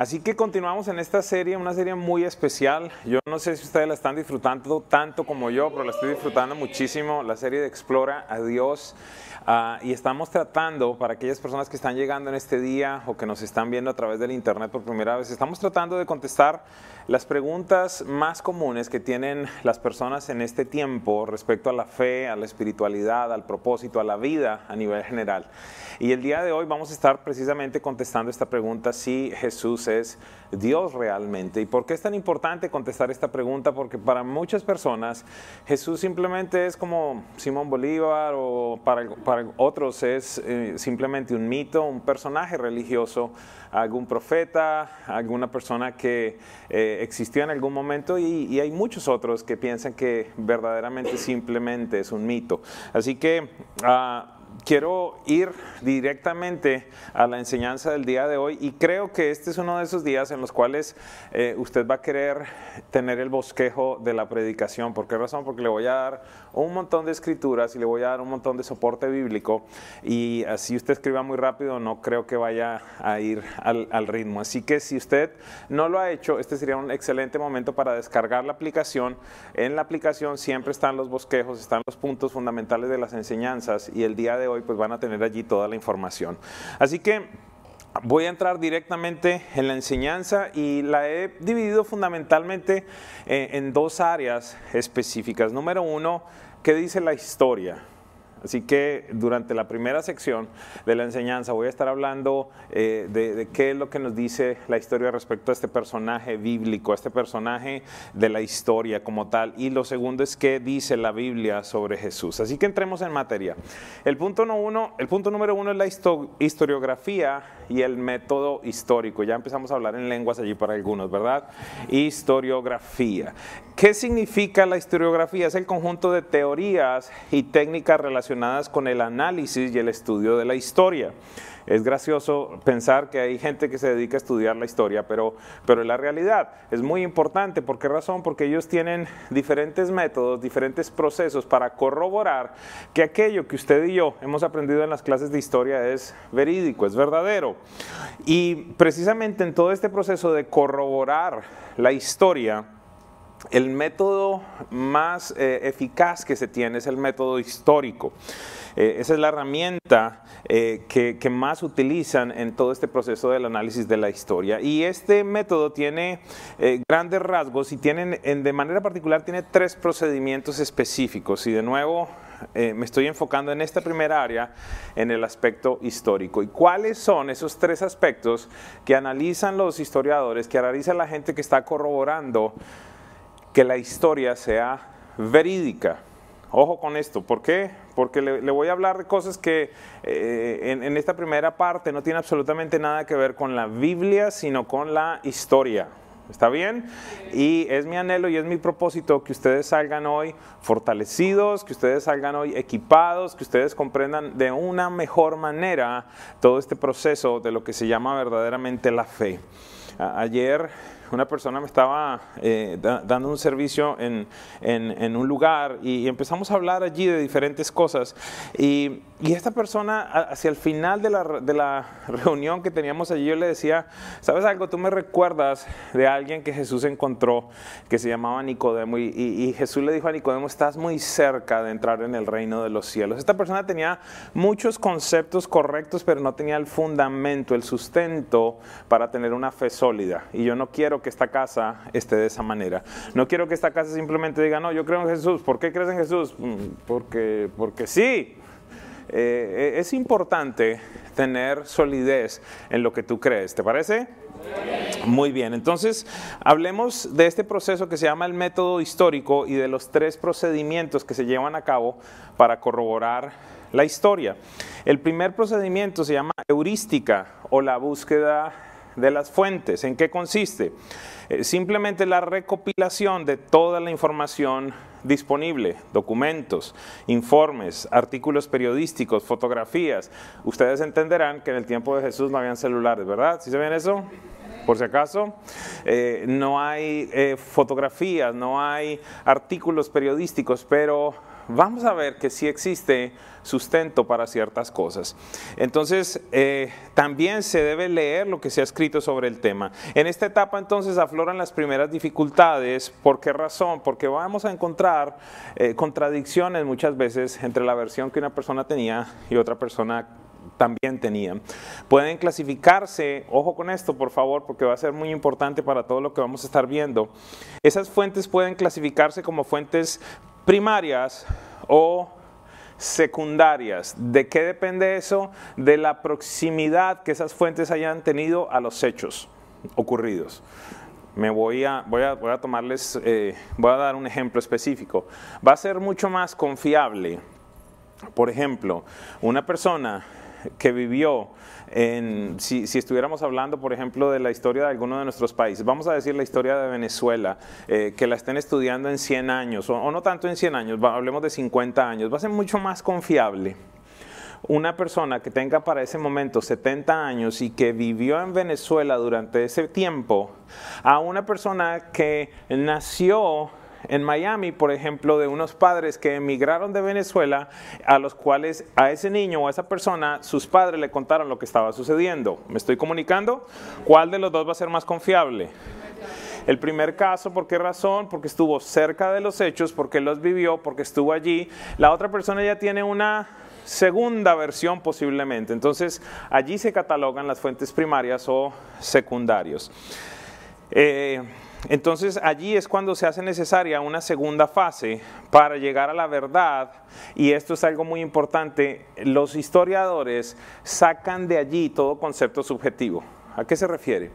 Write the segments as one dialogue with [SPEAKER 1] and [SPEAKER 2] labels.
[SPEAKER 1] Así que continuamos en esta serie, una serie muy especial. Yo no sé si ustedes la están disfrutando tanto como yo, pero la estoy disfrutando muchísimo, la serie de Explora a Dios. Ah, y estamos tratando, para aquellas personas que están llegando en este día o que nos están viendo a través del Internet por primera vez, estamos tratando de contestar las preguntas más comunes que tienen las personas en este tiempo respecto a la fe, a la espiritualidad, al propósito, a la vida a nivel general. Y el día de hoy vamos a estar precisamente contestando esta pregunta, si Jesús es Dios realmente. ¿Y por qué es tan importante contestar esta pregunta? Porque para muchas personas Jesús simplemente es como Simón Bolívar o para, otros es eh, simplemente un mito, un personaje religioso, algún profeta, alguna persona que eh, existió en algún momento y, hay muchos otros que piensan que verdaderamente simplemente es un mito. Así que... Ah, quiero ir directamente a la enseñanza del día de hoy y creo que este es uno de esos días en los cuales eh, usted va a querer tener el bosquejo de la predicación. ¿Por qué razón? Porque le voy a dar un montón de escrituras y le voy a dar un montón de soporte bíblico y así usted escriba muy rápido, no creo que vaya a ir al, al ritmo. Así que si usted no lo ha hecho, este sería un excelente momento para descargar la aplicación. En la aplicación siempre están los bosquejos, están los puntos fundamentales de las enseñanzas y el día de hoy pues van a tener allí toda la información. Así que voy a entrar directamente en la enseñanza y la he dividido fundamentalmente eh, en dos áreas específicas. Número uno, ¿qué dice la historia? Así que durante la primera sección de la enseñanza voy a estar hablando eh, de, qué es lo que nos dice la historia respecto a este personaje bíblico, este personaje de la historia como tal. Y lo segundo es qué dice la Biblia sobre Jesús. Así que entremos en materia. El punto, uno, el punto número uno es la historiografía y el método histórico. Ya empezamos a hablar en lenguas allí para algunos, ¿verdad? Historiografía. ¿Qué significa la historiografía? Es el conjunto de teorías y técnicas relacionadas con el análisis y el estudio de la historia. Es gracioso pensar que hay gente que se dedica a estudiar la historia, pero, pero la realidad es muy importante. ¿Por qué razón? Porque ellos tienen diferentes métodos, diferentes procesos para corroborar que aquello que usted y yo hemos aprendido en las clases de historia es verídico, es verdadero. Y precisamente en todo este proceso de corroborar la historia, el método más eh, eficaz que se tiene es el método histórico. Eh, esa es la herramienta eh, que, más utilizan en todo este proceso del análisis de la historia. Y este método tiene grandes rasgos y tienen, de manera particular tiene tres procedimientos específicos. Y de nuevo, me estoy enfocando en esta primera área, en el aspecto histórico. ¿Y cuáles son esos tres aspectos que analizan los historiadores, que analiza la gente que está corroborando que la historia sea verídica. Ojo con esto, ¿por qué? Porque le, voy a hablar de cosas que eh, en, en, esta primera parte no tiene absolutamente nada que ver con la Biblia, sino con la historia. ¿Está bien? Y es mi anhelo y es mi propósito que ustedes salgan hoy fortalecidos, que ustedes salgan hoy equipados, que ustedes comprendan de una mejor manera todo este proceso de lo que se llama verdaderamente la fe. Ayer una persona me estaba eh, dando un servicio en, en, un lugar y, empezamos a hablar allí de diferentes cosas. Y, y esta persona, hacia el final de la, de la, reunión que teníamos allí, yo le decía, ¿sabes algo? Tú me recuerdas de alguien que Jesús encontró que se llamaba Nicodemo y, Jesús le dijo a Nicodemo, estás muy cerca de entrar en el reino de los cielos. Esta persona tenía muchos conceptos correctos, pero no tenía el fundamento, el sustento para tener una fe sólida. Y yo no quiero que esta casa esté de esa manera. No quiero que esta casa simplemente diga, no, yo creo en Jesús. ¿Por qué crees en Jesús? Mm, porque, porque sí. Eh, es importante tener solidez en lo que tú crees. ¿Te parece? Muy bien, entonces hablemos de este proceso que se llama el método histórico y de los tres procedimientos que se llevan a cabo para corroborar la historia. El primer procedimiento se llama heurística o la búsqueda de las fuentes. ¿En qué consiste? Eh, simplemente la recopilación de toda la información disponible, documentos, informes, artículos periodísticos, fotografías. Ustedes entenderán que en el tiempo de Jesús no habían celulares, ¿verdad? ¿Sí saben eso? Por si acaso, eh, no hay eh, fotografías, no hay artículos periodísticos, pero vamos a ver que sí existe sustento para ciertas cosas. Entonces, eh, también se debe leer lo que se ha escrito sobre el tema. En esta etapa entonces afloran las primeras dificultades. ¿Por qué razón? Porque vamos a encontrar eh, contradicciones muchas veces entre la versión que una persona tenía y otra persona también tenía. Pueden clasificarse, ojo con esto por favor, porque va a ser muy importante para todo lo que vamos a estar viendo. Esas fuentes pueden clasificarse como fuentes primarias o secundarias. ¿De qué depende eso? De la proximidad que esas fuentes hayan tenido a los hechos ocurridos. Me voy a, voy a, voy a tomarles, eh, voy a dar un ejemplo específico. Va a ser mucho más confiable, por ejemplo, una persona que vivió si, estuviéramos hablando, por ejemplo, de la historia de alguno de nuestros países, vamos a decir la historia de Venezuela, eh, que la estén estudiando en 100 años, o, no tanto en 100 años, hablemos de 50 años, va a ser mucho más confiable una persona que tenga para ese momento 70 años y que vivió en Venezuela durante ese tiempo, a una persona que nació en Miami, por ejemplo, de unos padres que emigraron de Venezuela, a los cuales a ese niño o a esa persona, sus padres le contaron lo que estaba sucediendo. ¿Me estoy comunicando? ¿Cuál de los dos va a ser más confiable? El primer caso, ¿por qué razón? Porque estuvo cerca de los hechos, porque los vivió, porque estuvo allí. La otra persona ya tiene una segunda versión posiblemente. Entonces, allí se catalogan las fuentes primarias o secundarios. Eh, entonces allí es cuando se hace necesaria una segunda fase para llegar a la verdad y esto es algo muy importante. Los historiadores sacan de allí todo concepto subjetivo. ¿A qué se refiere?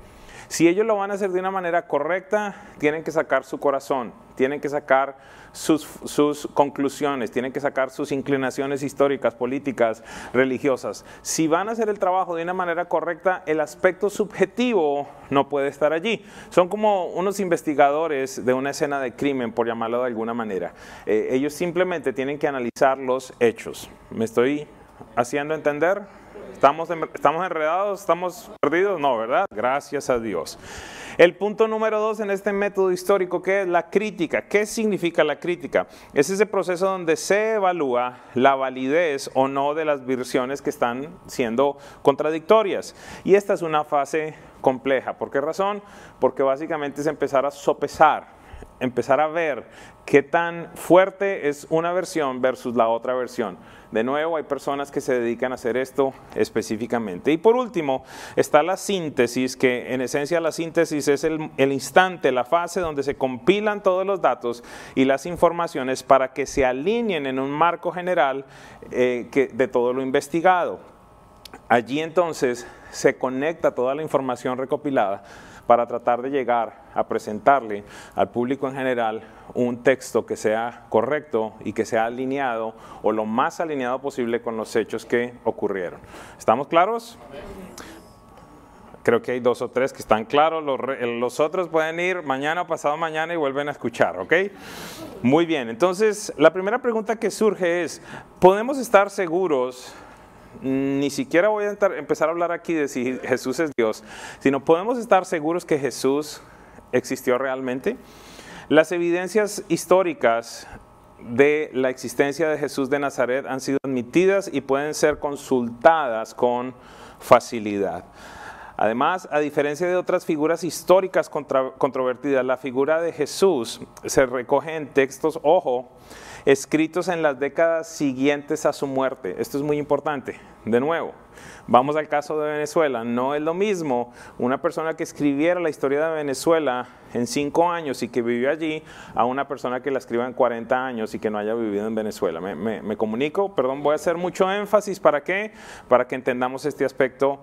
[SPEAKER 1] Si ellos lo van a hacer de una manera correcta, tienen que sacar su corazón, tienen que sacar sus, conclusiones, tienen que sacar sus inclinaciones históricas, políticas, religiosas. Si van a hacer el trabajo de una manera correcta, el aspecto subjetivo no puede estar allí. Son como unos investigadores de una escena de crimen, por llamarlo de alguna manera. Eh, ellos simplemente tienen que analizar los hechos. ¿Me estoy haciendo entender? ¿Estamos, ¿Estamos enredados? ¿Estamos perdidos? No, ¿verdad? Gracias a Dios. El punto número dos en este método histórico, que es la crítica. ¿Qué significa la crítica? Es ese proceso donde se evalúa la validez o no de las versiones que están siendo contradictorias. Y esta es una fase compleja. ¿Por qué razón? Porque básicamente es empezar a sopesar empezar a ver qué tan fuerte es una versión versus la otra versión. De nuevo, hay personas que se dedican a hacer esto específicamente. Y por último, está la síntesis, que en esencia la síntesis es el, instante, la fase donde se compilan todos los datos y las informaciones para que se alineen en un marco general eh, de todo lo investigado. Allí entonces se conecta toda la información recopilada para tratar de llegar a presentarle al público en general un texto que sea correcto y que sea alineado o lo más alineado posible con los hechos que ocurrieron. ¿Estamos claros? Creo que hay dos o tres que están claros. Los, otros pueden ir mañana o pasado mañana y vuelven a escuchar, ¿ok? Muy bien. Entonces, la primera pregunta que surge es, ¿podemos estar seguros ni siquiera voy a empezar a hablar aquí de si Jesús es Dios, sino podemos estar seguros que Jesús existió realmente. Las evidencias históricas de la existencia de Jesús de Nazaret han sido admitidas y pueden ser consultadas con facilidad. Además, a diferencia de otras figuras históricas controvertidas, la figura de Jesús se recoge en textos, ojo, escritos en las décadas siguientes a su muerte. Esto es muy importante. De nuevo, vamos al caso de Venezuela. No es lo mismo una persona que escribiera la historia de Venezuela en cinco años y que vivió allí a una persona que la escriba en 40 años y que no haya vivido en Venezuela. Me, comunico, perdón, voy a hacer mucho énfasis. ¿Para qué? Para que entendamos este aspecto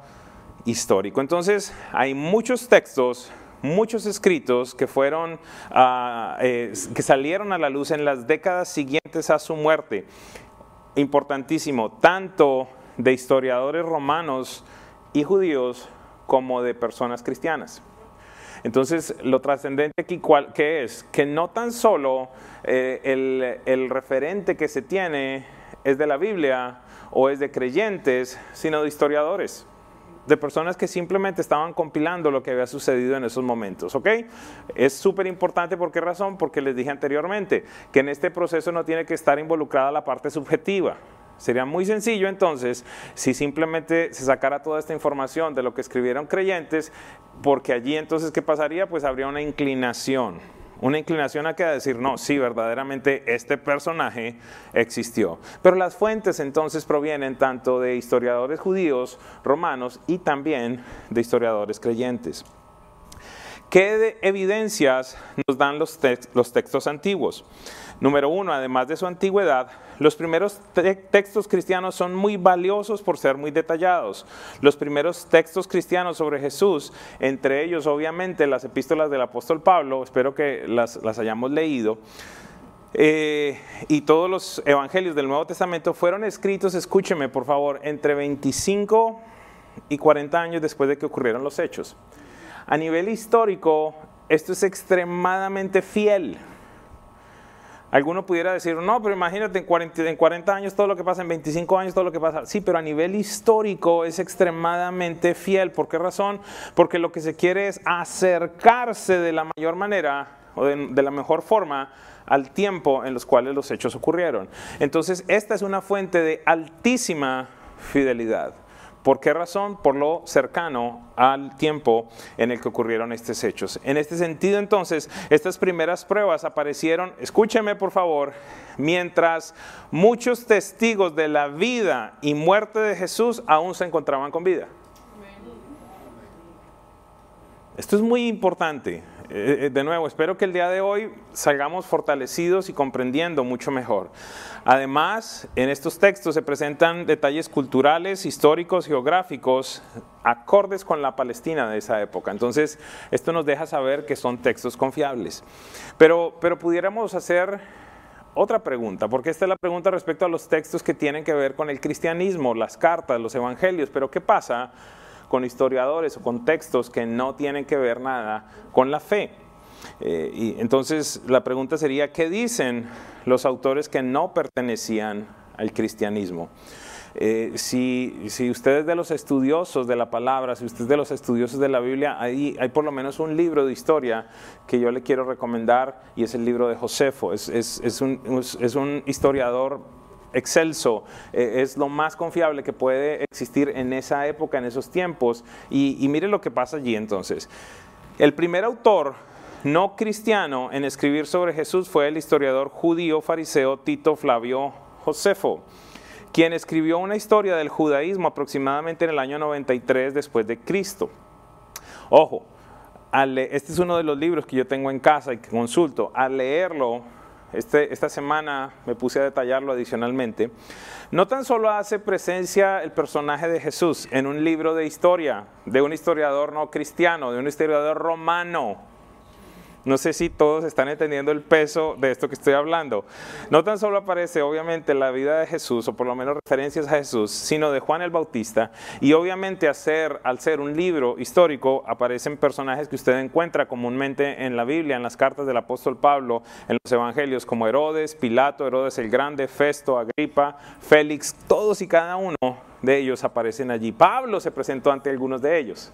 [SPEAKER 1] histórico. Entonces, hay muchos textos muchos escritos que fueron, eh, que salieron a la luz en las décadas siguientes a su muerte. Importantísimo, tanto de historiadores romanos y judíos como de personas cristianas. Entonces, lo trascendente aquí, ¿cuál, ¿qué es? Que no tan solo eh, el, el referente que se tiene es de la Biblia o es de creyentes, sino de historiadores de personas que simplemente estaban compilando lo que había sucedido en esos momentos, ¿ok? Es súper importante, ¿por qué razón? Porque les dije anteriormente que en este proceso no tiene que estar involucrada la parte subjetiva. Sería muy sencillo entonces si simplemente se sacara toda esta información de lo que escribieron creyentes, porque allí entonces, ¿qué pasaría? Pues habría una inclinación una inclinación a que decir, no, sí, verdaderamente este personaje existió. Pero las fuentes entonces provienen tanto de historiadores judíos, romanos y también de historiadores creyentes. ¿Qué evidencias nos dan los, los textos antiguos? Número uno, además de su antigüedad, los primeros textos cristianos son muy valiosos por ser muy detallados. Los primeros textos cristianos sobre Jesús, entre ellos obviamente las epístolas del apóstol Pablo, espero que las, hayamos leído, eh, y todos los evangelios del Nuevo Testamento fueron escritos, escúcheme por favor, entre 25 y 40 años después de que ocurrieron los hechos. A nivel histórico, esto es extremadamente fiel. Alguno pudiera decir, no, pero imagínate, en 40, en 40, años todo lo que pasa, en 25 años todo lo que pasa. Sí, pero a nivel histórico es extremadamente fiel. ¿Por qué razón? Porque lo que se quiere es acercarse de la mayor manera o de, de la mejor forma al tiempo en los cuales los hechos ocurrieron. Entonces, esta es una fuente de altísima fidelidad. ¿Por qué razón? Por lo cercano al tiempo en el que ocurrieron estos hechos. En este sentido, entonces, estas primeras pruebas aparecieron, escúcheme por favor, mientras muchos testigos de la vida y muerte de Jesús aún se encontraban con vida. Esto es muy importante. Eh, eh, de nuevo, espero que el día de hoy salgamos fortalecidos y comprendiendo mucho mejor. Además, en estos textos se presentan detalles culturales, históricos, geográficos, acordes con la Palestina de esa época. Entonces, esto nos deja saber que son textos confiables. Pero, pero pudiéramos hacer otra pregunta, porque esta es la pregunta respecto a los textos que tienen que ver con el cristianismo, las cartas, los evangelios. Pero ¿qué pasa? Con historiadores o con textos que no tienen que ver nada con la fe. Eh, y entonces la pregunta sería, ¿qué dicen los autores que no pertenecían al cristianismo? Eh, si, si usted es de los estudiosos de la palabra, si usted es de los estudiosos de la Biblia, hay, hay por lo menos un libro de historia que yo le quiero recomendar y es el libro de Josefo. Es, es, es, un, es un historiador excelso, eh, es lo más confiable que puede existir en esa época, en esos tiempos. Y, mire lo que pasa allí entonces. El primer autor no cristiano en escribir sobre Jesús fue el historiador judío fariseo Tito Flavio Josefo, quien escribió una historia del judaísmo aproximadamente en el año 93 después de Cristo. Ojo, este es uno de los libros que yo tengo en casa y que consulto. Al leerlo, este, esta semana me puse a detallarlo adicionalmente, no tan solo hace presencia el personaje de Jesús en un libro de historia, de un historiador no cristiano, de un historiador romano, no sé si todos están entendiendo el peso de esto que estoy hablando. No tan solo aparece obviamente la vida de Jesús, o por lo menos referencias a Jesús, sino de Juan el Bautista. Y obviamente al ser un libro histórico, aparecen personajes que usted encuentra comúnmente en la Biblia, en las cartas del apóstol Pablo, en los evangelios, como Herodes, Pilato, Herodes el Grande, Festo, Agripa, Félix, todos y cada uno de ellos aparecen allí. Pablo se presentó ante algunos de ellos.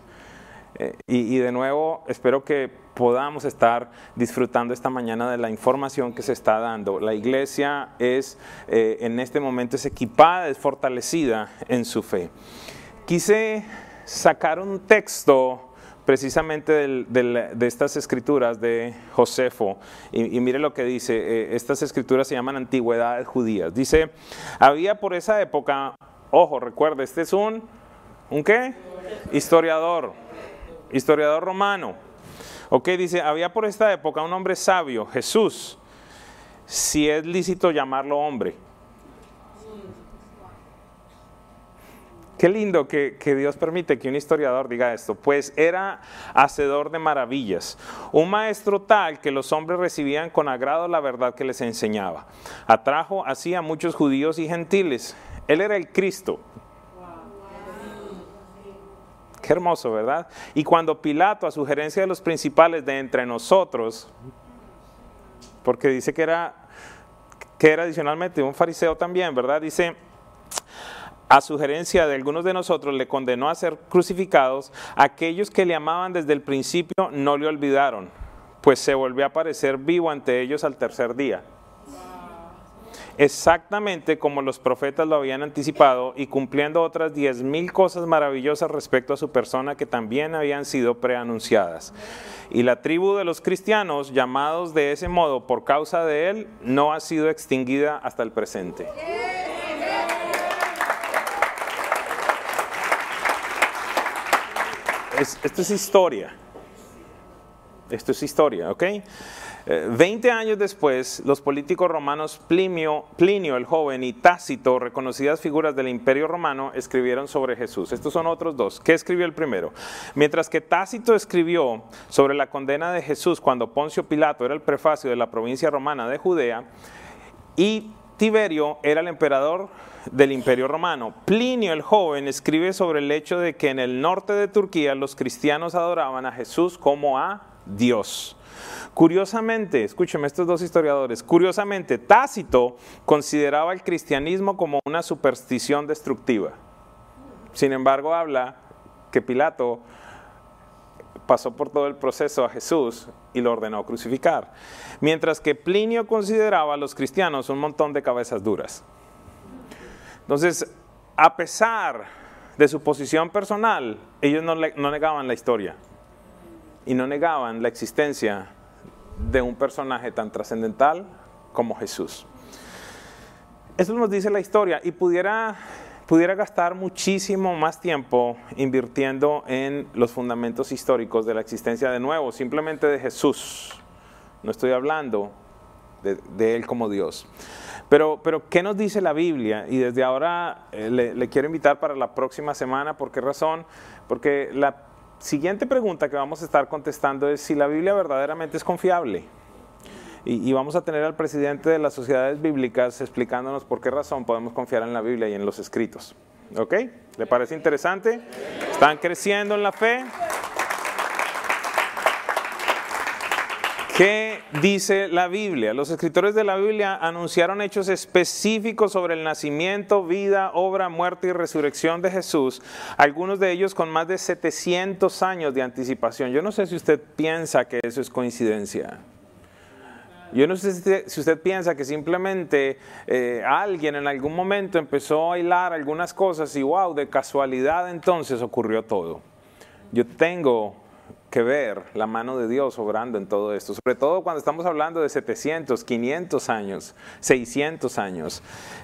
[SPEAKER 1] Eh, y, de nuevo, espero que podamos estar disfrutando esta mañana de la información que se está dando. La iglesia es, eh, en este momento, es equipada, es fortalecida en su fe. Quise sacar un texto precisamente de estas escrituras de Josefo. Y, mire lo que dice, eh, estas escrituras se llaman antigüedades judías. Dice, había por esa época, ojo, recuerde, este es un, ¿un qué? Historiador historiador romano. Ok, dice, había por esta época un hombre sabio, Jesús, si es lícito llamarlo hombre. Qué lindo que, que, Dios permite que un historiador diga esto, pues era hacedor de maravillas, un maestro tal que los hombres recibían con agrado la verdad que les enseñaba. Atrajo así a muchos judíos y gentiles. Él era el Cristo, Qué hermoso, ¿verdad? Y cuando Pilato, a sugerencia de los principales de entre nosotros, porque dice que era, que era adicionalmente un fariseo también, ¿verdad? Dice, a sugerencia de algunos de nosotros, le condenó a ser crucificados. Aquellos que le amaban desde el principio no le olvidaron, pues se volvió a aparecer vivo ante ellos al tercer día exactamente como los profetas lo habían anticipado y cumpliendo otras diez mil cosas maravillosas respecto a su persona que también habían sido preanunciadas. Y la tribu de los cristianos, llamados de ese modo por causa de él, no ha sido extinguida hasta el presente. esto es historia. Esto es historia, ¿ok? Veinte años después, los políticos romanos Plinio, Plinio el joven y Tácito, reconocidas figuras del imperio romano, escribieron sobre Jesús. Estos son otros dos. ¿Qué escribió el primero? Mientras que Tácito escribió sobre la condena de Jesús cuando Poncio Pilato era el prefacio de la provincia romana de Judea y Tiberio era el emperador del imperio romano. Plinio el joven escribe sobre el hecho de que en el norte de Turquía los cristianos adoraban a Jesús como a Dios. Curiosamente, escúcheme estos dos historiadores, curiosamente Tácito consideraba el cristianismo como una superstición destructiva. Sin embargo, habla que Pilato pasó por todo el proceso a Jesús y lo ordenó crucificar. Mientras que Plinio consideraba a los cristianos un montón de cabezas duras. Entonces, a pesar de su posición personal, ellos no, no negaban la historia y no negaban la existencia de un personaje tan trascendental como Jesús. Eso nos dice la historia y pudiera, pudiera gastar muchísimo más tiempo invirtiendo en los fundamentos históricos de la existencia de nuevo, simplemente de Jesús. No estoy hablando de, Él como Dios. Pero, pero, ¿qué nos dice la Biblia? Y desde ahora eh, le, le, quiero invitar para la próxima semana. ¿Por qué razón? Porque la siguiente pregunta que vamos a estar contestando es si la Biblia verdaderamente es confiable. Y, vamos a tener al presidente de las sociedades bíblicas explicándonos por qué razón podemos confiar en la Biblia y en los escritos. ¿Ok? ¿Le parece interesante? ¿Están creciendo en la fe? ¿Qué dice la Biblia? Los escritores de la Biblia anunciaron hechos específicos sobre el nacimiento, vida, obra, muerte y resurrección de Jesús, algunos de ellos con más de 700 años de anticipación. Yo no sé si usted piensa que eso es coincidencia. Yo no sé si usted, piensa que simplemente eh, alguien en algún momento empezó a hilar algunas cosas y wow, de casualidad entonces ocurrió todo. Yo tengo que ver la mano de Dios obrando en todo esto, sobre todo cuando estamos hablando de 700, 500 años, 600 años.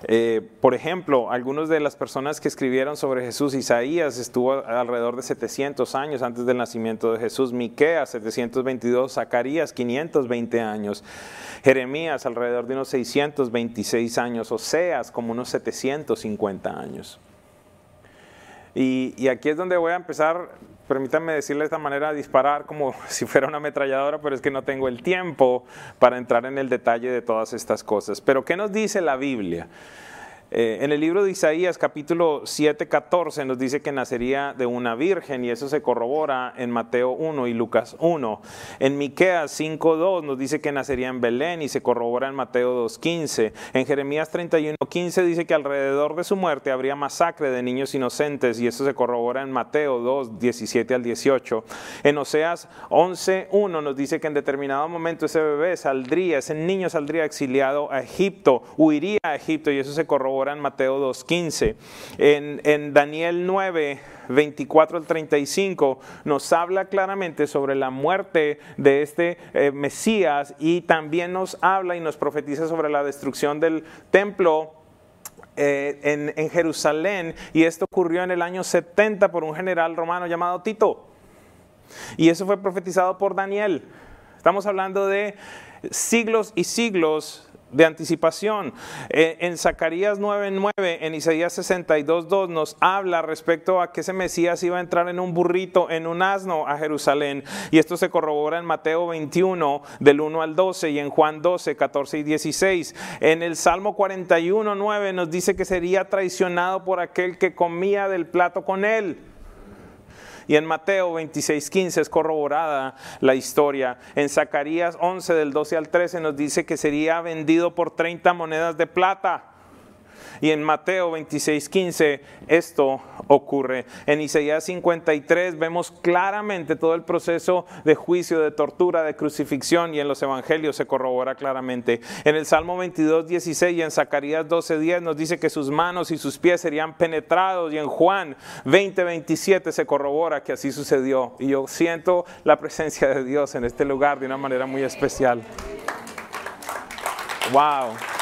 [SPEAKER 1] Eh, por ejemplo, algunas de las personas que escribieron sobre Jesús, Isaías estuvo alrededor de 700 años antes del nacimiento de Jesús, Miqueas 722, Zacarías 520 años, Jeremías alrededor de unos 626 años, Oseas como unos 750 años. Y, y, aquí es donde voy a empezar permítanme decirle de esta manera, disparar como si fuera una ametralladora, pero es que no tengo el tiempo para entrar en el detalle de todas estas cosas. Pero ¿qué nos dice la Biblia? Eh, en el libro de Isaías capítulo 7, 14 nos dice que nacería de una virgen y eso se corrobora en Mateo 1 y Lucas 1. En Miqueas 5, 2 nos dice que nacería en Belén y se corrobora en Mateo 2, 15. En Jeremías 31, 15 dice que alrededor de su muerte habría masacre de niños inocentes y eso se corrobora en Mateo 2, 17 al 18. En Oseas 11, 1 nos dice que en determinado momento ese bebé saldría, ese niño saldría exiliado a Egipto, huiría a Egipto y eso se corrobora en Mateo 2.15. En, en Daniel 9, 24 al 35 nos habla claramente sobre la muerte de este eh, Mesías y también nos habla y nos profetiza sobre la destrucción del templo eh, en, en, Jerusalén y esto ocurrió en el año 70 por un general romano llamado Tito. Y eso fue profetizado por Daniel. Estamos hablando de siglos y siglos de anticipación. Eh, en Zacarías 9:9, en Isaías 62:2 nos habla respecto a que ese Mesías iba a entrar en un burrito, en un asno a Jerusalén. Y esto se corrobora en Mateo 21, del 1 al 12, y en Juan 12, 14 y 16. En el Salmo 41:9 nos dice que sería traicionado por aquel que comía del plato con él. Y en Mateo 26:15 es corroborada la historia. En Zacarías 11 del 12 al 13 nos dice que sería vendido por 30 monedas de plata. Y en Mateo 26, 15 esto ocurre. En Isaías 53 vemos claramente todo el proceso de juicio, de tortura, de crucifixión y en los evangelios se corrobora claramente. En el Salmo 22, 16 y en Zacarías 12, 10 nos dice que sus manos y sus pies serían penetrados y en Juan 20, 27 se corrobora que así sucedió. Y yo siento la presencia de Dios en este lugar de una manera muy especial. Wow.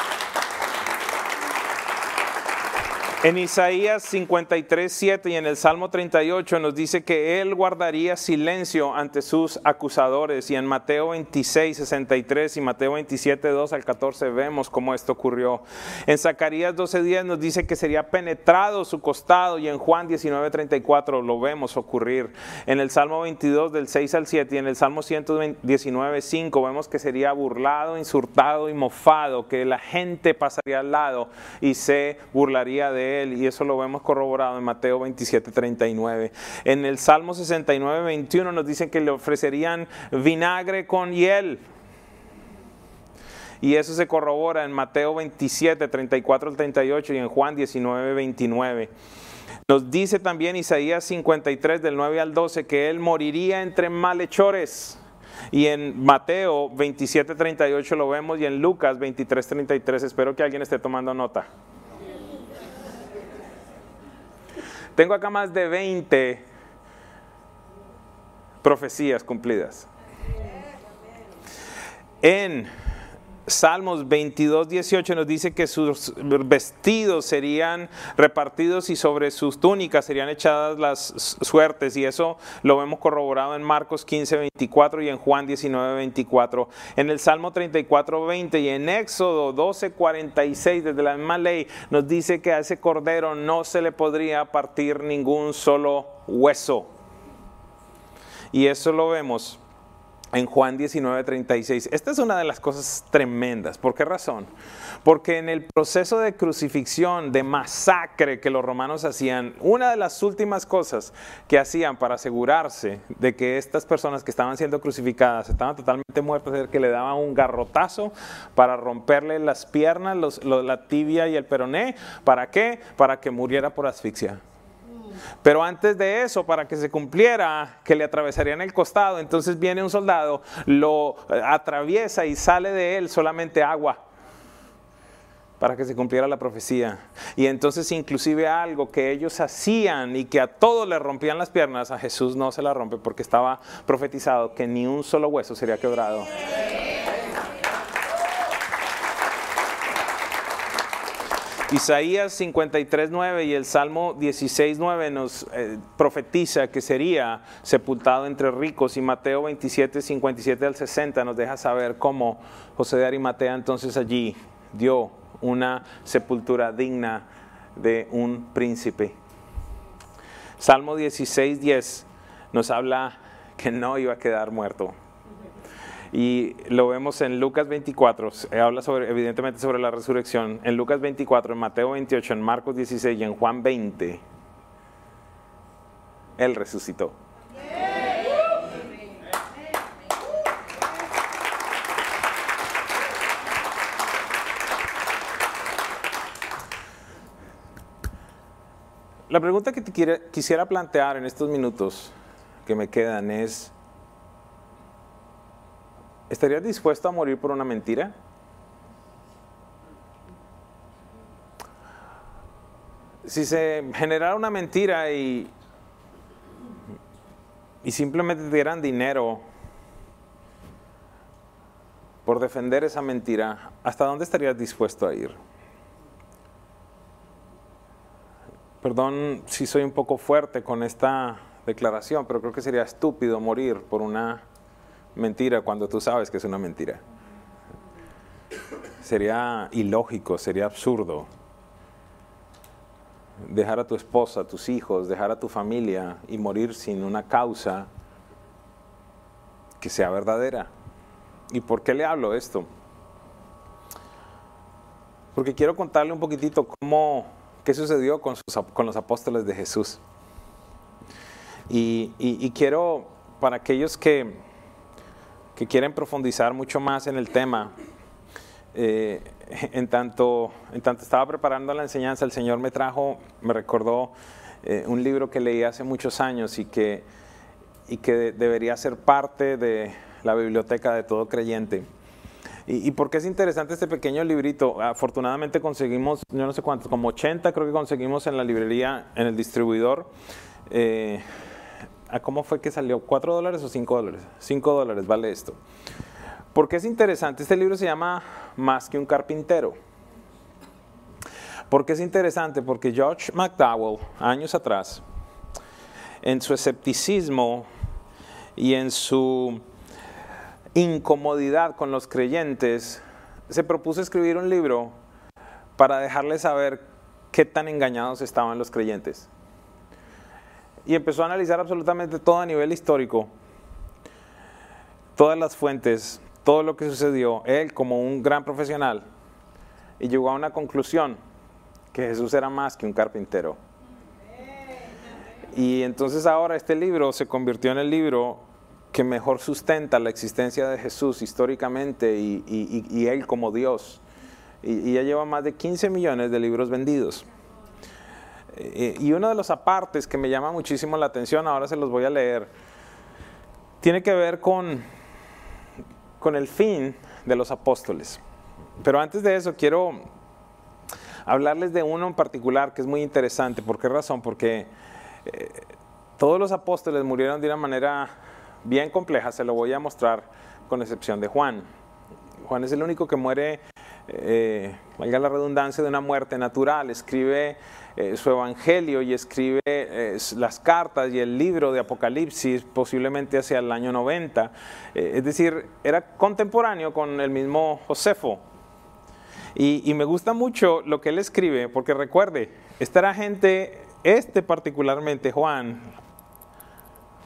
[SPEAKER 1] En Isaías 53, 7 y en el Salmo 38 nos dice que Él guardaría silencio ante sus acusadores. Y en Mateo 26, 63 y Mateo 27, 2 al 14 vemos cómo esto ocurrió. En Zacarías 12, 10 nos dice que sería penetrado su costado y en Juan 19, 34 lo vemos ocurrir. En el Salmo 22 del 6 al 7 y en el Salmo 119, 5 vemos que sería burlado, insultado y mofado, que la gente pasaría al lado y se burlaría él y eso lo vemos corroborado en Mateo 27, 39. En el Salmo 69, 21 nos dicen que le ofrecerían vinagre con hiel. Y eso se corrobora en Mateo 27, 34 38 y en Juan 19, 29. Nos dice también Isaías 53 del 9 al 12 que él moriría entre malhechores. Y en Mateo 27, 38 lo vemos y en Lucas 23, 33. Espero que alguien esté tomando nota. Tengo acá más de 20 profecías cumplidas. En Salmos 22, 18 nos dice que sus vestidos serían repartidos y sobre sus túnicas serían echadas las suertes. Y eso lo vemos corroborado en Marcos 15, 24 y en Juan 19, 24. En el Salmo 34, 20 y en Éxodo 12, 46, desde la misma ley, nos dice que a ese cordero no se le podría partir ningún solo hueso. Y eso lo vemos en Juan 19:36. Esta es una de las cosas tremendas. ¿Por qué razón? Porque en el proceso de crucifixión, de masacre que los romanos hacían, una de las últimas cosas que hacían para asegurarse de que estas personas que estaban siendo crucificadas estaban totalmente muertas es que le daban un garrotazo para romperle las piernas, la tibia y el peroné. ¿Para qué? Para que muriera por asfixia. Pero antes de eso, para que se cumpliera, que le atravesarían el costado, entonces viene un soldado, lo eh, atraviesa y sale de él solamente agua para que se cumpliera la profecía. Y entonces inclusive algo que ellos hacían y que a todos le rompían las piernas, a Jesús no se la rompe porque estaba profetizado que ni un solo hueso sería quebrado. Isaías 53.9 y el Salmo 16.9 nos eh, profetiza que sería sepultado entre ricos y Mateo 27, 57 al 60 nos deja saber cómo José de Arimatea entonces allí dio una sepultura digna de un príncipe. Salmo 16.10 nos habla que no iba a quedar muerto. Y lo vemos en Lucas 24, habla sobre, evidentemente sobre la resurrección, en Lucas 24, en Mateo 28, en Marcos 16 y en Juan 20. Él resucitó. La pregunta que te quisiera plantear en estos minutos que me quedan es, ¿Estarías dispuesto a morir por una mentira? Si se generara una mentira y, y simplemente te dieran dinero por defender esa mentira, ¿hasta dónde estarías dispuesto a ir? Perdón si soy un poco fuerte con esta declaración, pero creo que sería estúpido morir por una mentira cuando tú sabes que es una mentira. Sería ilógico, sería absurdo dejar a tu esposa, a tus hijos, dejar a tu familia y morir sin una causa que sea verdadera. ¿Y por qué le hablo esto? Porque quiero contarle un poquitito cómo, qué sucedió con, con los apóstoles de Jesús. Y, quiero, para aquellos que, que quieren profundizar mucho más en el tema, eh, en, tanto, en tanto estaba preparando la enseñanza, el Señor me trajo, me recordó eh, un libro que leí hace muchos años y que, y que debería ser parte de la biblioteca de todo creyente. ¿Y, por qué es interesante este pequeño librito? Afortunadamente conseguimos, yo no sé cuántos, como 80 creo que conseguimos en la librería, en el distribuidor. Eh, ¿Cómo fue que salió? ¿4 dólares o 5 dólares? 5 dólares vale esto. ¿Por qué es interesante? Este libro se llama Más que un carpintero. ¿Por qué es interesante? Porque George McDowell, años atrás, en su escepticismo y en su incomodidad con los creyentes, se propuso escribir un libro para dejarles saber qué tan engañados estaban los creyentes. Y empezó a analizar absolutamente todo a nivel histórico, todas las fuentes, todo lo que sucedió, él como un gran profesional, y llegó a una conclusión, que Jesús era más que un carpintero. Y entonces ahora este libro se convirtió en el libro que mejor sustenta la existencia de Jesús históricamente y, Él como Dios. Y, ya lleva más de 15 millones de libros vendidos. Eh, y uno de los apartes que me llama muchísimo la atención, ahora se los voy a leer, tiene que ver con, con el fin de los apóstoles. Pero antes de eso quiero hablarles de uno en particular que es muy interesante. ¿Por qué razón? Porque eh, todos los apóstoles murieron de una manera bien compleja, se lo voy a mostrar con excepción de Juan. Juan es el único que muere, eh, valga la redundancia, de una muerte natural. Escribe eh, su evangelio y escribe eh, las cartas y el libro de Apocalipsis posiblemente hacia el año 90. es decir, era contemporáneo con el mismo Josefo. Y, y me gusta mucho lo que él escribe, porque recuerde, esta era gente, este particularmente, Juan,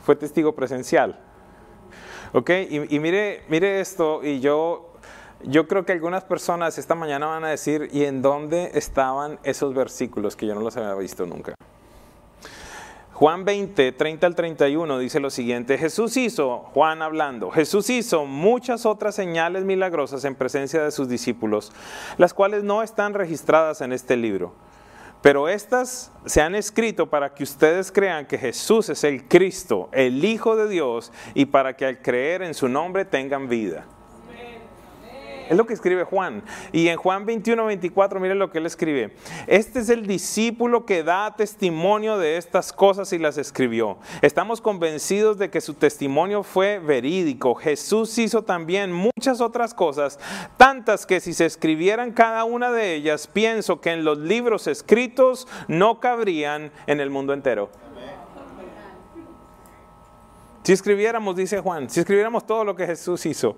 [SPEAKER 1] fue testigo presencial. ¿Ok? Y, mire, mire esto, y yo, yo creo que algunas personas esta mañana van a decir, ¿y en dónde estaban esos versículos que yo no los había visto nunca? Juan 20, 30 al 31 dice lo siguiente, Jesús hizo, Juan hablando, Jesús hizo muchas otras señales milagrosas en presencia de sus discípulos, las cuales no están registradas en este libro. Pero estas se han escrito para que ustedes crean que Jesús es el Cristo, el Hijo de Dios, y para que al creer en su nombre tengan vida. Es lo que escribe Juan. Y en Juan 21, 24, miren lo que él escribe. Este es el discípulo que da testimonio de estas cosas y las escribió. Estamos convencidos de que su testimonio fue verídico. Jesús hizo también muchas otras cosas, tantas que si se escribieran cada una de ellas, pienso que en los libros escritos no cabrían en el mundo entero. Si escribiéramos, dice Juan, si escribiéramos todo lo que Jesús hizo,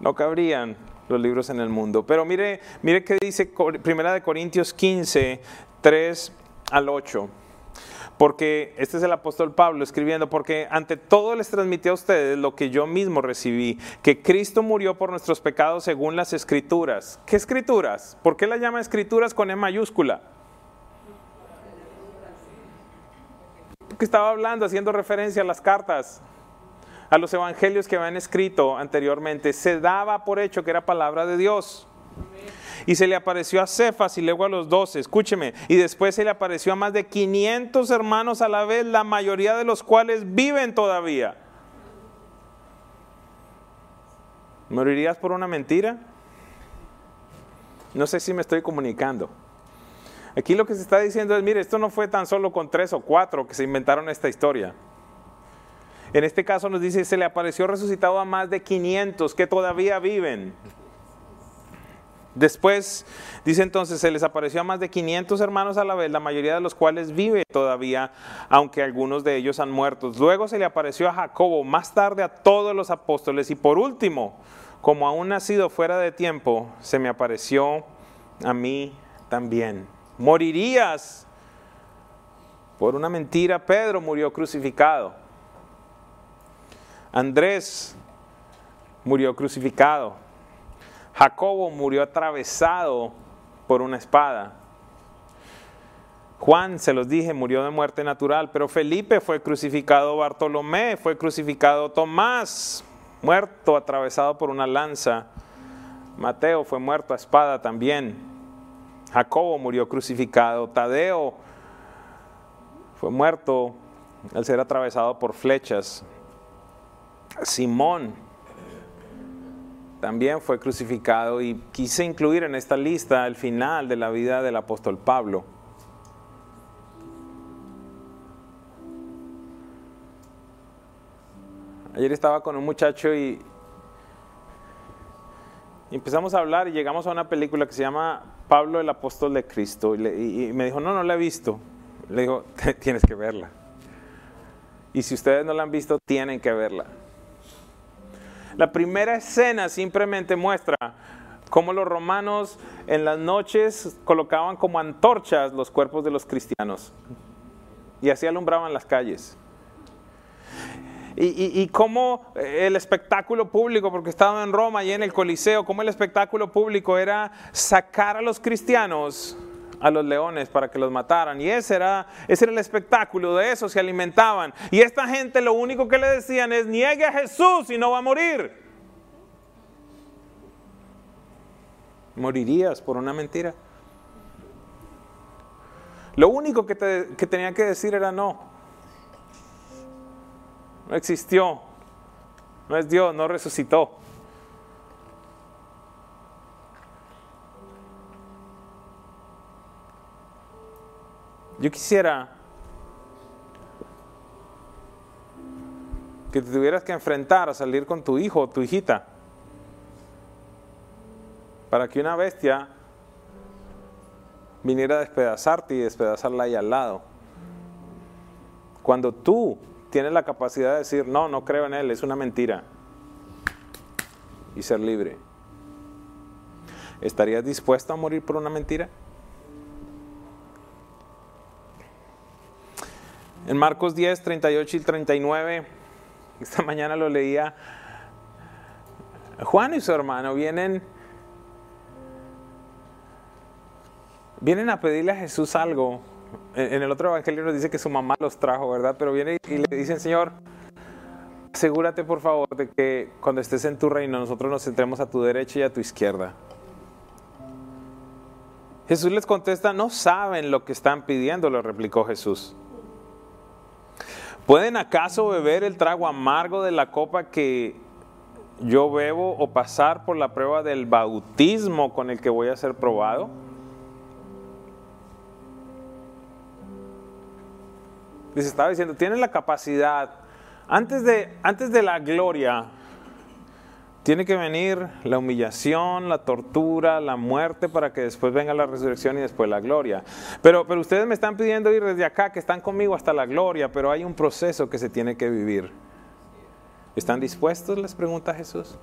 [SPEAKER 1] no cabrían los libros en el mundo. Pero mire, mire qué dice Primera de Corintios 15, 3 al 8. Porque este es el apóstol Pablo escribiendo, porque ante todo les transmití a ustedes lo que yo mismo recibí, que Cristo murió por nuestros pecados según las escrituras. ¿Qué escrituras? ¿Por qué la llama escrituras con E mayúscula? Porque estaba hablando, haciendo referencia a las cartas a los evangelios que habían escrito anteriormente, se daba por hecho que era palabra de Dios. Y se le apareció a Cefas y luego a los doce, escúcheme, y después se le apareció a más de 500 hermanos a la vez, la mayoría de los cuales viven todavía. ¿Morirías por una mentira? No sé si me estoy comunicando. Aquí lo que se está diciendo es, mire, esto no fue tan solo con tres o cuatro que se inventaron esta historia. En este caso nos dice, se le apareció resucitado a más de 500 que todavía viven. Después, dice entonces, se les apareció a más de 500 hermanos a la vez, la mayoría de los cuales vive todavía, aunque algunos de ellos han muerto. Luego se le apareció a Jacobo, más tarde a todos los apóstoles. Y por último, como aún nacido fuera de tiempo, se me apareció a mí también. Morirías por una mentira. Pedro murió crucificado. Andrés murió crucificado. Jacobo murió atravesado por una espada. Juan, se los dije, murió de muerte natural, pero Felipe fue crucificado, Bartolomé fue crucificado, Tomás muerto, atravesado por una lanza, Mateo fue muerto a espada también, Jacobo murió crucificado, Tadeo fue muerto al ser atravesado por flechas, Simón también fue crucificado y quise incluir en esta lista el final de la vida del apóstol Pablo. Ayer estaba con un muchacho y, empezamos a hablar y llegamos a una película que se llama Pablo el apóstol de Cristo y, me dijo, no, no la he visto. Le digo, tienes que verla. Y si ustedes no la han visto, tienen que verla. La primera escena simplemente muestra cómo los romanos en las noches colocaban como antorchas los cuerpos de los cristianos y así alumbraban las calles. Y, cómo el espectáculo público, porque estaba en Roma y en el Coliseo, cómo el espectáculo público era sacar a los cristianos a los leones para que los mataran. Y ese era, ese era el espectáculo, de eso se alimentaban. Y esta gente lo único que le decían es, niegue a Jesús y no va a morir. Morirías por una mentira. Lo único que, te, que tenía que decir era no. No existió. No es Dios, no resucitó. Yo quisiera que te tuvieras que enfrentar a salir con tu hijo o tu hijita para que una bestia viniera a despedazarte y despedazarla ahí al lado. Cuando tú tienes la capacidad de decir, no, no creo en él, es una mentira, y ser libre, ¿estarías dispuesto a morir por una mentira? En Marcos 10, 38 y 39, esta mañana lo leía, Juan y su hermano vienen, vienen a pedirle a Jesús algo. En el otro evangelio nos dice que su mamá los trajo, ¿verdad? Pero viene y le dicen, Señor, asegúrate por favor de que cuando estés en tu reino nosotros nos centremos a tu derecha y a tu izquierda. Jesús les contesta, no saben lo que están pidiendo, lo replicó Jesús. ¿Pueden acaso beber el trago amargo de la copa que yo bebo o pasar por la prueba del bautismo con el que voy a ser probado? Les estaba diciendo, tienen la capacidad, antes de, antes de la gloria, tiene que venir la humillación, la tortura, la muerte para que después venga la resurrección y después la gloria. Pero, pero ustedes me están pidiendo ir desde acá, que están conmigo hasta la gloria, pero hay un proceso que se tiene que vivir. ¿Están dispuestos? Les pregunta Jesús.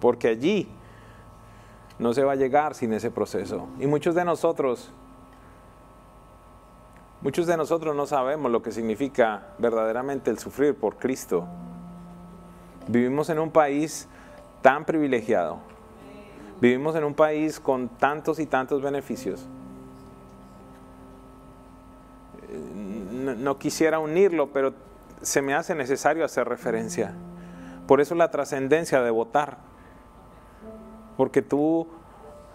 [SPEAKER 1] Porque allí no se va a llegar sin ese proceso. Y muchos de nosotros, muchos de nosotros no sabemos lo que significa verdaderamente el sufrir por Cristo. Vivimos en un país tan privilegiado. Vivimos en un país con tantos y tantos beneficios. No, quisiera unirlo, pero se me hace necesario hacer referencia. Por eso la trascendencia de votar. Porque tú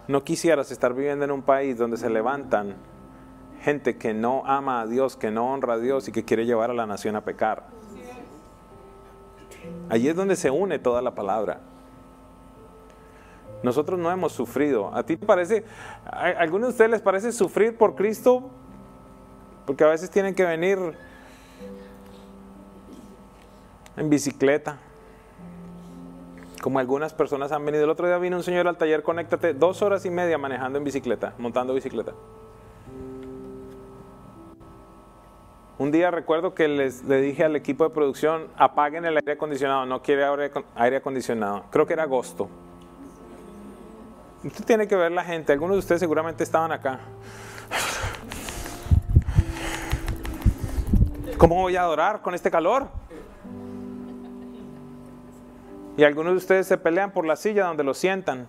[SPEAKER 1] no quisieras estar viviendo en un país donde se levantan gente que no ama a Dios, que no honra a Dios y que quiere llevar a la nación a pecar. Allí es donde se une toda la palabra. Nosotros no hemos sufrido. ¿A ti te parece, a algunos de ustedes les parece sufrir por Cristo? Porque a veces tienen que venir en bicicleta. Como algunas personas han venido. El otro día vino un señor al taller, conéctate, dos horas y media manejando en bicicleta, montando bicicleta. Un día recuerdo que les, le dije al equipo de producción, apaguen el aire acondicionado, no quiere aire acondicionado. Creo que era agosto. Usted tiene que ver la gente, algunos de ustedes seguramente estaban acá. ¿Cómo voy a adorar con este calor? Y algunos de ustedes se pelean por la silla donde lo sientan.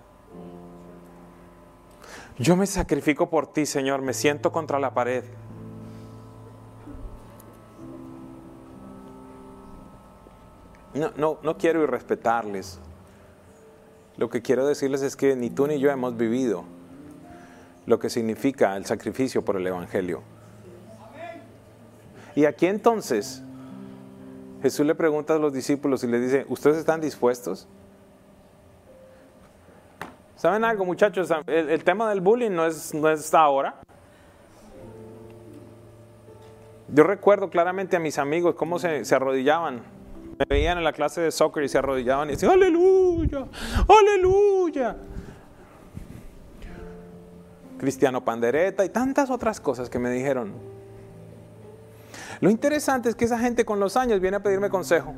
[SPEAKER 1] Yo me sacrifico por ti, Señor, me siento contra la pared. No, no, no quiero irrespetarles. Lo que quiero decirles es que ni tú ni yo hemos vivido lo que significa el sacrificio por el Evangelio. Y aquí entonces Jesús le pregunta a los discípulos y le dice, ¿ustedes están dispuestos? ¿Saben algo muchachos? El, tema del bullying no es, no es ahora. Yo recuerdo claramente a mis amigos cómo se, se arrodillaban me veían en la clase de soccer y se arrodillaban y decían, aleluya, aleluya. Cristiano Pandereta y tantas otras cosas que me dijeron. Lo interesante es que esa gente con los años viene a pedirme consejo.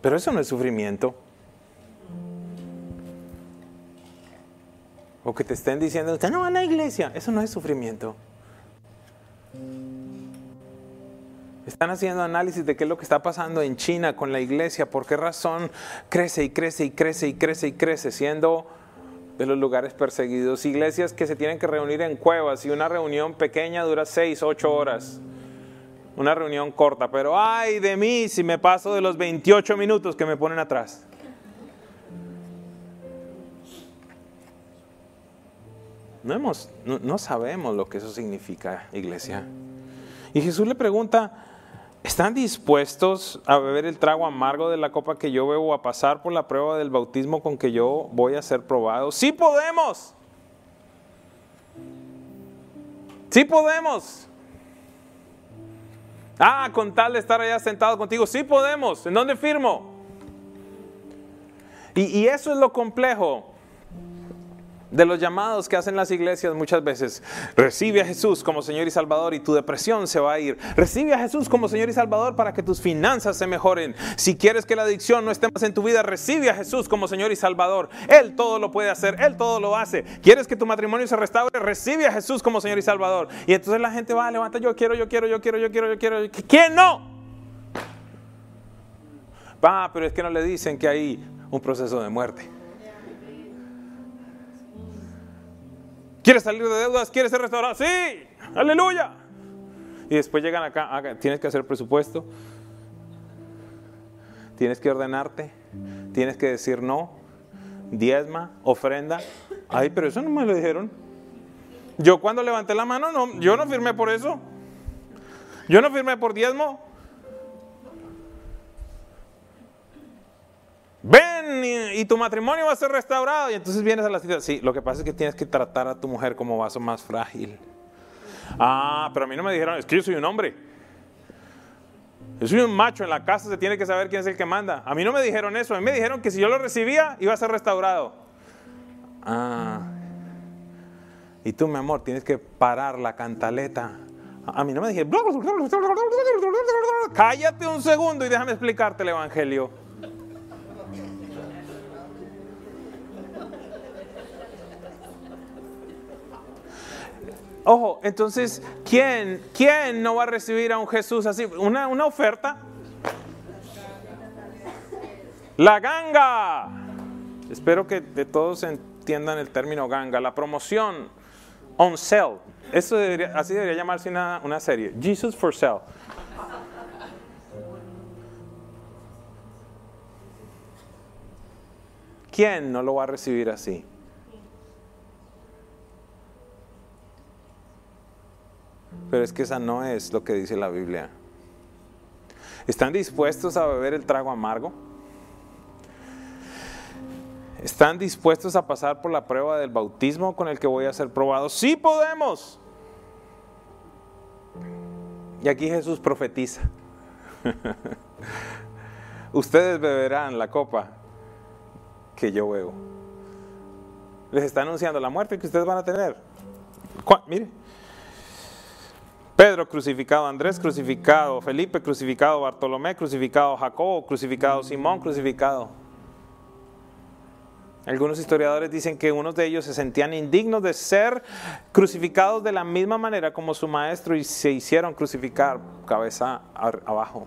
[SPEAKER 1] Pero eso no es sufrimiento. O que te estén diciendo, usted no va a la iglesia. Eso no es sufrimiento. Están haciendo análisis de qué es lo que está pasando en China con la iglesia, por qué razón crece y crece y crece y crece y crece, siendo de los lugares perseguidos. Iglesias que se tienen que reunir en cuevas y una reunión pequeña dura seis, ocho horas. Una reunión corta, pero ay de mí si me paso de los 28 minutos que me ponen atrás. No, sabemos lo que eso significa, iglesia. Y Jesús le pregunta, ¿están dispuestos a beber el trago amargo de la copa que yo bebo, a pasar por la prueba del bautismo con que yo voy a ser probado? Sí podemos. Sí podemos. Ah, con tal de estar allá sentado contigo, sí podemos. ¿En dónde firmo? Y eso es lo complejo de los llamados que hacen las iglesias muchas veces. Recibe a Jesús como Señor y Salvador y tu depresión se va a ir. Recibe a Jesús como Señor y Salvador para que tus finanzas se mejoren. Si quieres que la adicción no esté más en tu vida, recibe a Jesús como Señor y Salvador. Él todo lo puede hacer, Él todo lo hace. ¿Quieres que tu matrimonio se restaure? Recibe a Jesús como Señor y Salvador. Y entonces la gente va, levanta, yo quiero, yo quiero, yo quiero, yo quiero, yo quiero. ¿Quién no? Va, pero es que no le dicen que hay un proceso de muerte. ¿Quieres salir de deudas? ¿Quieres ser restaurado? Sí, aleluya. Y después llegan acá, tienes que hacer presupuesto, tienes que ordenarte, tienes que decir no, diezma, ofrenda. Ay, pero eso no me lo dijeron. Yo cuando levanté la mano, no, yo no firmé por eso. Yo no firmé por diezmo. Y, tu matrimonio va a ser restaurado. Y entonces vienes a la cita. Sí, lo que pasa es que tienes que tratar a tu mujer como vaso más frágil. Ah, pero a mí no me dijeron, es que yo soy un hombre. Yo soy un macho, en la casa se tiene que saber quién es el que manda. A mí no me dijeron eso, a mí me dijeron que si yo lo recibía iba a ser restaurado. Ah, y tú, mi amor, tienes que parar la cantaleta. A mí no me dijeron, cállate un segundo y déjame explicarte el Evangelio. Ojo, entonces, ¿quién, ¿quién no va a recibir a un Jesús así? ¿Una, una oferta? La ganga. Espero que de todos entiendan el término ganga. La promoción on sale. Eso debería, así debería llamarse una, una serie. Jesus for sale. ¿Quién no lo va a recibir así? Pero es que esa no es lo que dice la Biblia. ¿Están dispuestos a beber el trago amargo? ¿Están dispuestos a pasar por la prueba del bautismo con el que voy a ser probado? Sí podemos. Y aquí Jesús profetiza. Ustedes beberán la copa que yo bebo. Les está anunciando la muerte que ustedes van a tener. Mire, Pedro crucificado, Andrés crucificado, Felipe crucificado, Bartolomé crucificado, Jacobo crucificado, Simón crucificado. Algunos historiadores dicen que unos de ellos se sentían indignos de ser crucificados de la misma manera como su maestro y se hicieron crucificar cabeza abajo.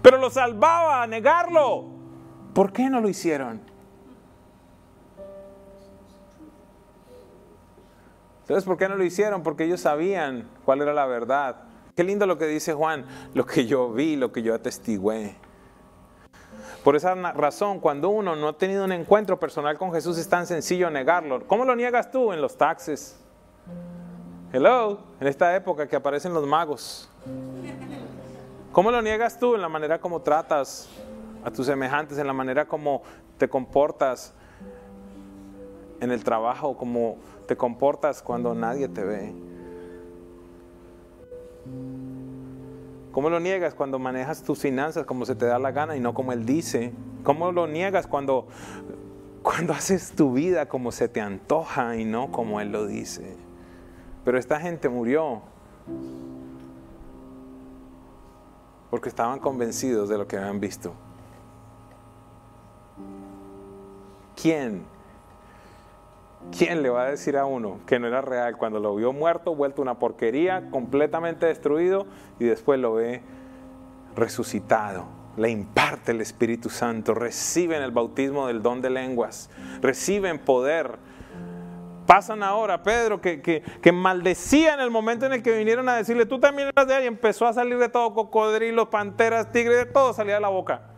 [SPEAKER 1] pero lo salvaba a negarlo. ¿Por qué no lo hicieron? Entonces, ¿por qué no lo hicieron? Porque ellos sabían cuál era la verdad. Qué lindo lo que dice Juan, lo que yo vi, lo que yo atestigué. Por esa razón, cuando uno no ha tenido un encuentro personal con Jesús, es tan sencillo negarlo. ¿Cómo lo niegas tú? En los taxes. Hello, en esta época que aparecen los magos. ¿Cómo lo niegas tú? En la manera como tratas a tus semejantes, en la manera como te comportas en el trabajo, como te comportas cuando nadie te ve? ¿Cómo lo niegas cuando manejas tus finanzas como se te da la gana y no como Él dice? ¿Cómo lo niegas cuando, cuando haces tu vida como se te antoja y no como Él lo dice? Pero esta gente murió porque estaban convencidos de lo que habían visto. ¿Quién ¿Quién le va a decir a uno que no era real cuando lo vio muerto, vuelto una porquería, completamente destruido y después lo ve resucitado? Le imparte el Espíritu Santo, reciben el bautismo del don de lenguas, reciben poder. Pasan ahora, Pedro, que, que, maldecía en el momento en el que vinieron a decirle, tú también eras de ahí, y empezó a salir de todo, cocodrilos, panteras, tigres, de todo salía de la boca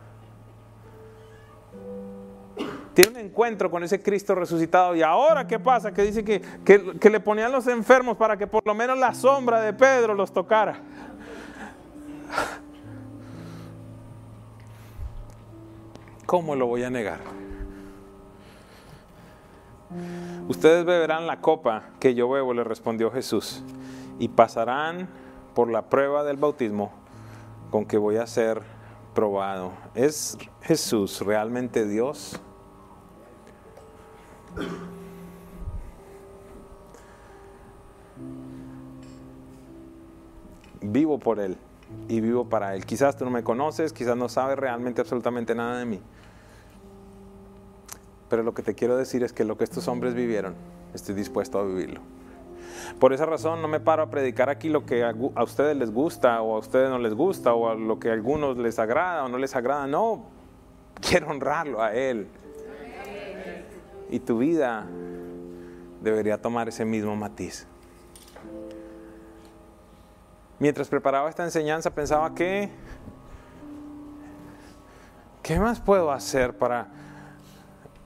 [SPEAKER 1] tiene un encuentro con ese Cristo resucitado. Y ahora, ¿qué pasa? Que dice que, que, le ponían los enfermos para que por lo menos la sombra de Pedro los tocara. ¿Cómo lo voy a negar? Ustedes beberán la copa que yo bebo, le respondió Jesús, y pasarán por la prueba del bautismo con que voy a ser probado. ¿Es Jesús realmente Dios? Vivo por Él y vivo para Él. Quizás tú no me conoces, quizás no sabes realmente absolutamente nada de mí. Pero lo que te quiero decir es que lo que estos hombres vivieron, estoy dispuesto a vivirlo. Por esa razón no me paro a predicar aquí lo que a ustedes les gusta o a ustedes no les gusta o a lo que a algunos les agrada o no les agrada. No, quiero honrarlo a Él. Y tu vida debería tomar ese mismo matiz. Mientras preparaba esta enseñanza pensaba que, ¿qué más puedo hacer para,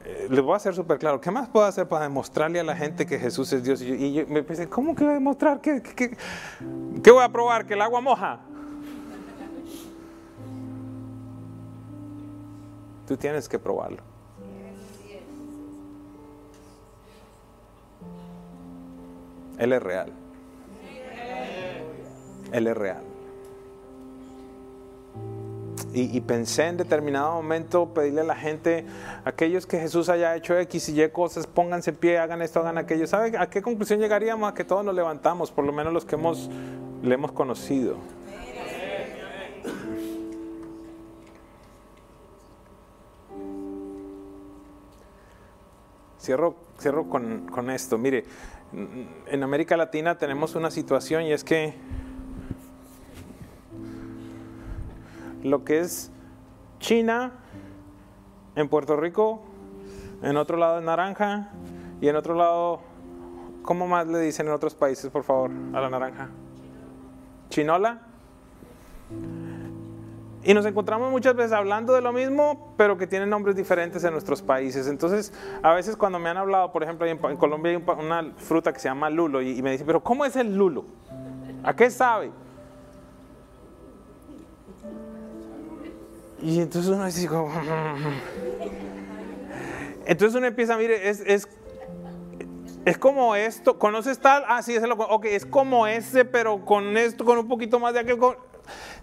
[SPEAKER 1] eh, les voy a hacer súper claro, ¿qué más puedo hacer para demostrarle a la gente que Jesús es Dios? Y yo, me pensé, ¿cómo que voy a demostrar? ¿Qué, qué, qué voy a probar? ¿Que el agua moja? Tú tienes que probarlo. Él es real. Él es real. Y, pensé en determinado momento pedirle a la gente, aquellos que Jesús haya hecho X y Y cosas, pónganse en pie, hagan esto, hagan aquello. ¿Sabe a qué conclusión llegaríamos? A que todos nos levantamos, por lo menos los que hemos, le hemos conocido. Cierro, cierro con, con esto. Mire, en América Latina tenemos una situación y es que lo que es China, en Puerto Rico, en otro lado es naranja y en otro lado, ¿cómo más le dicen en otros países, por favor, a la naranja? Chinola. Y nos encontramos muchas veces hablando de lo mismo, pero que tienen nombres diferentes en nuestros países. Entonces, a veces cuando me han hablado, por ejemplo, en, Colombia hay una fruta que se llama lulo y, me dicen, pero ¿cómo es el lulo? ¿A qué sabe? Y entonces uno dice, entonces uno empieza, mire, es, es, es como esto, ¿conoces tal? Ah, sí, es lo, ok, es como ese, pero con esto, con un poquito más de aquel.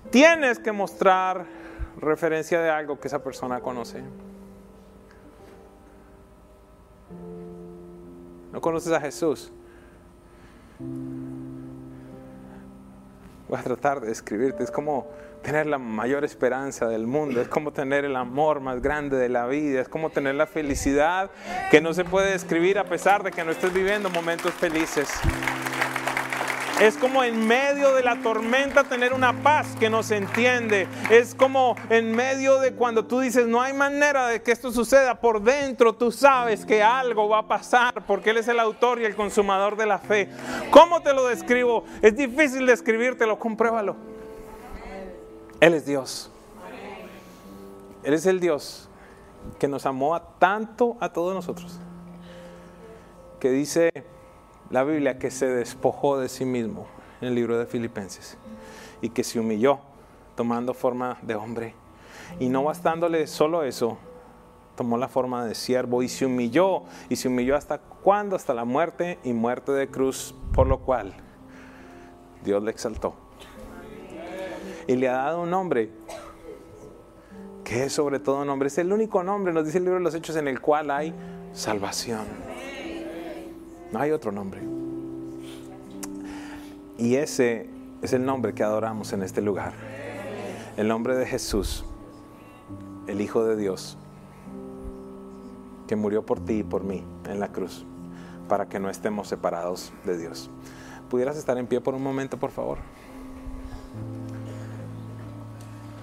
[SPEAKER 1] Tienes que mostrar referencia de algo que esa persona conoce. ¿No conoces a Jesús? Voy a tratar de describirte. Es como tener la mayor esperanza del mundo. Es como tener el amor más grande de la vida. Es como tener la felicidad que no se puede describir a pesar de que no estés viviendo momentos felices. Es como en medio de la tormenta tener una paz que nos entiende. Es como en medio de cuando tú dices, no hay manera de que esto suceda. Por dentro tú sabes que algo va a pasar porque Él es el autor y el consumador de la fe. ¿Cómo te lo describo? Es difícil describírtelo, compruébalo. Él es Dios. Él es el Dios que nos amó a tanto a todos nosotros. Que dice la Biblia que se despojó de sí mismo en el libro de Filipenses y que se humilló tomando forma de hombre. Y no bastándole solo eso, tomó la forma de siervo y se humilló. ¿Y se humilló hasta cuándo? Hasta la muerte y muerte de cruz, por lo cual Dios le exaltó. Y le ha dado un nombre que es sobre todo nombre. Es el único nombre, nos dice el libro de los Hechos, en el cual hay salvación. No hay otro nombre. Y ese es el nombre que adoramos en este lugar. El nombre de Jesús, el Hijo de Dios, que murió por ti y por mí en la cruz, para que no estemos separados de Dios. ¿Pudieras estar en pie por un momento, por favor?